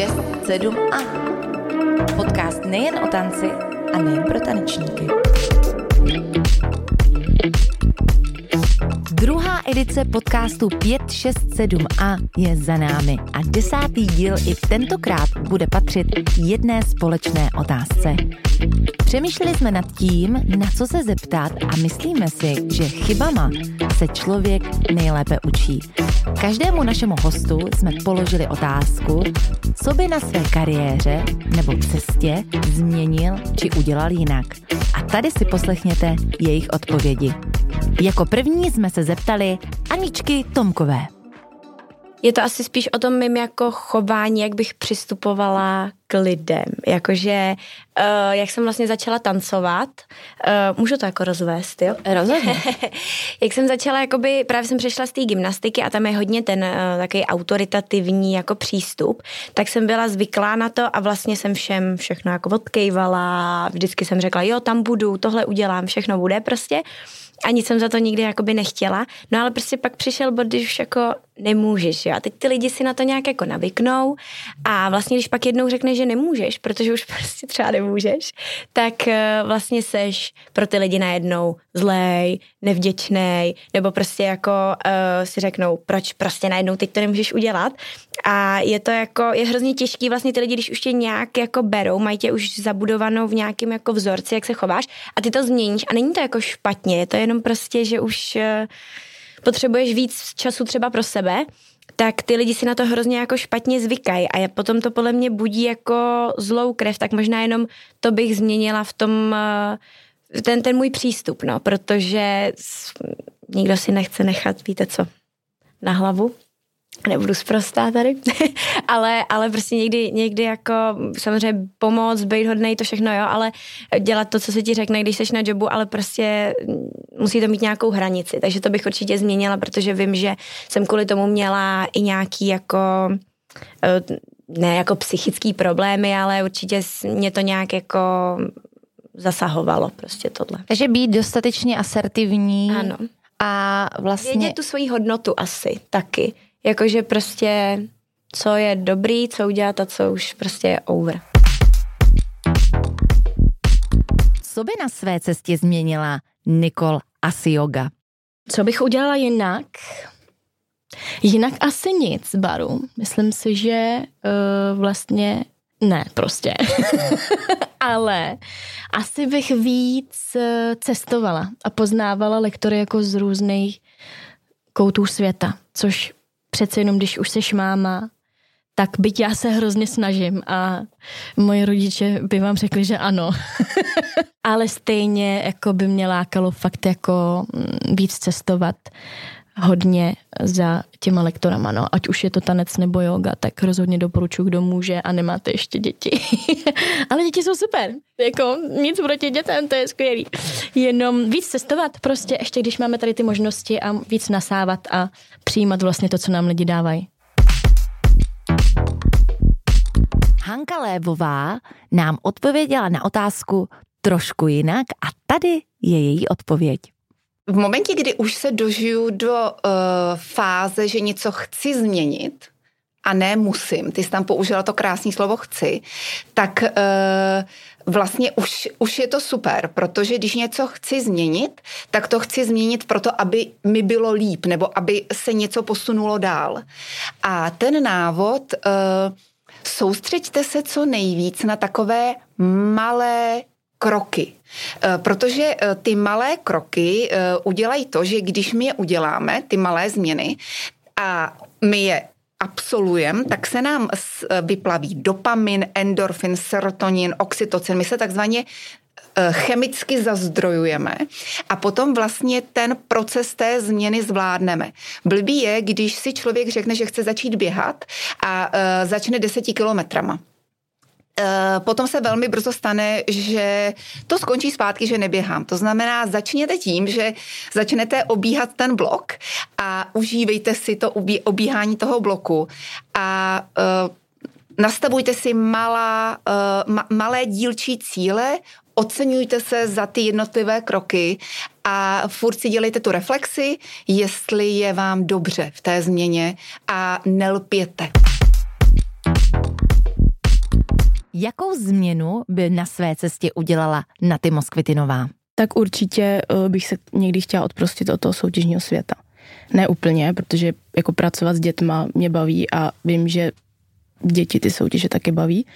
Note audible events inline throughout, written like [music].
6, 7 a podcast nejen o tanci a nejen pro tanečníky. Edice podcastu 567a je za námi a desátý díl i tentokrát bude patřit jedné společné otázce. Přemýšleli jsme nad tím, na co se zeptat a myslíme si, že chybama se člověk nejlépe učí. Každému našemu hostu jsme položili otázku, co by na své kariéře nebo cestě změnil či udělal jinak. A tady si poslechněte jejich odpovědi. Jako první jsme se zeptali Aničky Tomkové. Je to asi spíš o tom mým jako chování, jak bych přistupovala k lidem. Jakože, uh, jak jsem vlastně začala tancovat, uh, můžu to jako rozvést, jo? Rozhodně. [laughs] jak jsem začala, jakoby, právě jsem přešla z té gymnastiky a tam je hodně ten uh, takový autoritativní jako přístup, tak jsem byla zvyklá na to a vlastně jsem všem všechno jako odkejvala, vždycky jsem řekla, jo, tam budu, tohle udělám, všechno bude prostě a nic jsem za to nikdy jakoby nechtěla. No ale prostě pak přišel bod, když už jako nemůžeš, jo. A teď ty lidi si na to nějak jako navyknou a vlastně když pak jednou řekneš, že nemůžeš, protože už [laughs] prostě třeba nemůžeš, tak eh, vlastně seš pro ty lidi najednou zlej, nevděčný, nebo prostě jako uh, si řeknou, proč prostě najednou teď to nemůžeš udělat. A je to jako, je hrozně těžký vlastně ty lidi, když už tě nějak jako berou, mají tě už zabudovanou v nějakém jako vzorci, jak se chováš a ty to změníš a není to jako špatně, je to jenom prostě, že už uh, potřebuješ víc času třeba pro sebe, tak ty lidi si na to hrozně jako špatně zvykají a je, potom to podle mě budí jako zlou krev, tak možná jenom to bych změnila v tom uh, ten, ten můj přístup, no, protože nikdo si nechce nechat, víte co, na hlavu nebudu zprostá tady, [laughs] ale, ale prostě někdy, někdy jako samozřejmě pomoc, být hodnej, to všechno jo, ale dělat to, co se ti řekne, když jsi na jobu, ale prostě musí to mít nějakou hranici, takže to bych určitě změnila, protože vím, že jsem kvůli tomu měla i nějaký jako eh, ne jako psychický problémy, ale určitě mě to nějak jako zasahovalo prostě tohle. Takže být dostatečně asertivní. Ano. A vlastně... Vědět tu svoji hodnotu asi taky. Jakože prostě co je dobrý, co udělat a co už prostě je over. Co by na své cestě změnila Nikol Asioga? Co bych udělala jinak? Jinak asi nic, Baru. Myslím si, že uh, vlastně ne, prostě. [laughs] Ale asi bych víc uh, cestovala a poznávala lektory jako z různých koutů světa, což přece jenom, když už seš máma, tak byť já se hrozně snažím a moje rodiče by vám řekli, že ano. [laughs] Ale stejně jako by mě lákalo fakt jako mm, víc cestovat hodně za těma lektorama, no. Ať už je to tanec nebo yoga, tak rozhodně doporučuji, kdo může a nemáte ještě děti. [laughs] Ale děti jsou super. Jako nic proti dětem, to je skvělý. Jenom víc cestovat prostě, ještě když máme tady ty možnosti a víc nasávat a přijímat vlastně to, co nám lidi dávají. Hanka Lévová nám odpověděla na otázku trošku jinak a tady je její odpověď v momentě, kdy už se dožiju do uh, fáze, že něco chci změnit, a ne musím, ty jsi tam použila to krásné slovo chci, tak uh, vlastně už, už je to super, protože když něco chci změnit, tak to chci změnit proto, aby mi bylo líp, nebo aby se něco posunulo dál. A ten návod, uh, soustřeďte se co nejvíc na takové malé kroky. Eh, protože eh, ty malé kroky eh, udělají to, že když my je uděláme, ty malé změny, a my je absolvujeme, tak se nám vyplaví dopamin, endorfin, serotonin, oxytocin. My se takzvaně chemicky zazdrojujeme a potom vlastně ten proces té změny zvládneme. Blbý je, když si člověk řekne, že chce začít běhat a začne deseti kilometrama. Eh, potom se velmi brzo stane, že to skončí zpátky, že neběhám. To znamená, začněte tím, že začnete obíhat ten blok a užívejte si to obíhání toho bloku a uh, nastavujte si malá, uh, ma, malé dílčí cíle, oceňujte se za ty jednotlivé kroky a furt si dělejte tu reflexi, jestli je vám dobře v té změně a nelpěte. Jakou změnu by na své cestě udělala Naty Moskvitinová? Tak určitě uh, bych se někdy chtěla odprostit od toho soutěžního světa. Ne úplně, protože jako pracovat s dětma mě baví a vím, že děti ty soutěže taky baví,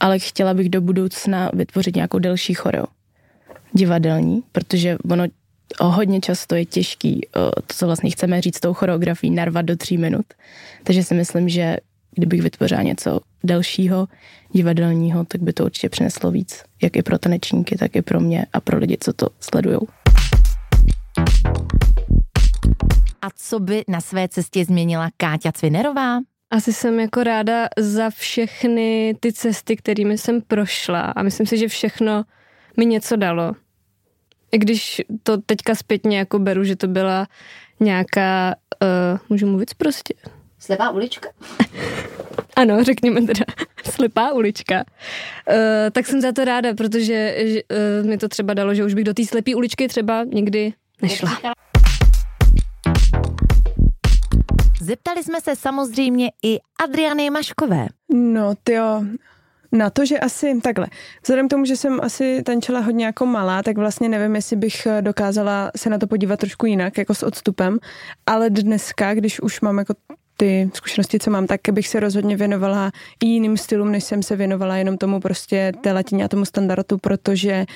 ale chtěla bych do budoucna vytvořit nějakou delší choreo. Divadelní, protože ono hodně často je těžký to, co vlastně chceme říct tou choreografií, narvat do tří minut. Takže si myslím, že kdybych vytvořila něco delšího, divadelního, tak by to určitě přineslo víc, jak i pro tanečníky, tak i pro mě a pro lidi, co to sledují. A co by na své cestě změnila Káťa Cvinerová? Asi jsem jako ráda za všechny ty cesty, kterými jsem prošla a myslím si, že všechno mi něco dalo. I když to teďka zpětně jako beru, že to byla nějaká, uh, můžu mluvit prostě? Slepá ulička? [laughs] ano, řekněme teda [laughs] slepá ulička. Uh, tak jsem za to ráda, protože uh, mi to třeba dalo, že už bych do té slepé uličky třeba nikdy nešla. Zeptali jsme se samozřejmě i Adriany Maškové. No, jo, na to, že asi takhle. Vzhledem k tomu, že jsem asi tančila hodně jako malá, tak vlastně nevím, jestli bych dokázala se na to podívat trošku jinak, jako s odstupem, ale dneska, když už mám jako ty zkušenosti, co mám, tak bych se rozhodně věnovala i jiným stylům, než jsem se věnovala jenom tomu prostě té latině a tomu standardu, protože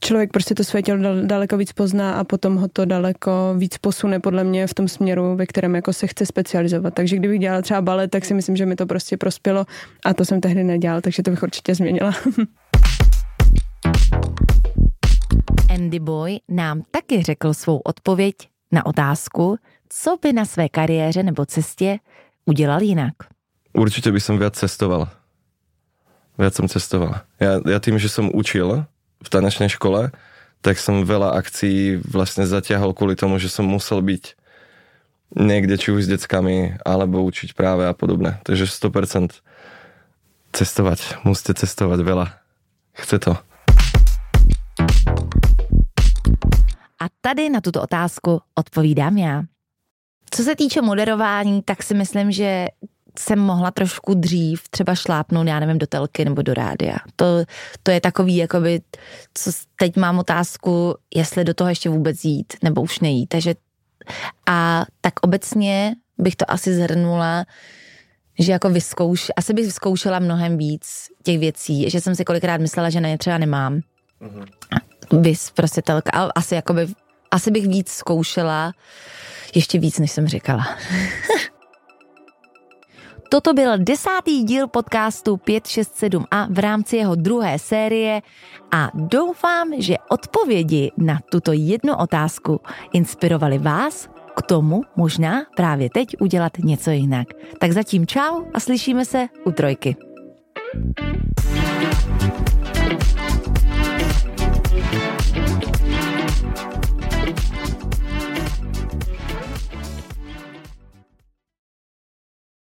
člověk prostě to své tělo daleko víc pozná a potom ho to daleko víc posune podle mě v tom směru, ve kterém jako se chce specializovat. Takže kdybych dělala třeba balet, tak si myslím, že mi to prostě prospělo a to jsem tehdy nedělala, takže to bych určitě změnila. [laughs] Andy Boy nám taky řekl svou odpověď na otázku, co by na své kariéře nebo cestě udělal jinak. Určitě bych som viac cestoval. Viac som cestoval. Ja, ja tým, že som učil v tanečnej škole, tak som veľa akcií vlastne zatiahol kvôli tomu, že som musel byť niekde, či už s deckami, alebo učiť práve a podobné. Takže 100% cestovať. Musíte cestovať veľa. Chce to. A tady na tuto otázku odpovídám já. Co se týče moderování, tak si myslím, že jsem mohla trošku dřív třeba šlápnout, já nevím, do telky nebo do rádia. To, to je takový, jakoby, co teď mám otázku, jestli do toho ještě vůbec jít, nebo už nejít. Takže a tak obecně bych to asi zhrnula, že jako vyzkouš, asi bych vyzkoušela mnohem víc těch věcí, že jsem si kolikrát myslela, že na ně třeba nemám. Mm-hmm. Vys prostě telka, ale asi jakoby, asi bych víc zkoušela, ještě víc, než jsem říkala. [laughs] Toto byl desátý díl podcastu 567a v rámci jeho druhé série a doufám, že odpovědi na tuto jednu otázku inspirovaly vás k tomu možná právě teď udělat něco jinak. Tak zatím čau a slyšíme se u trojky. thank you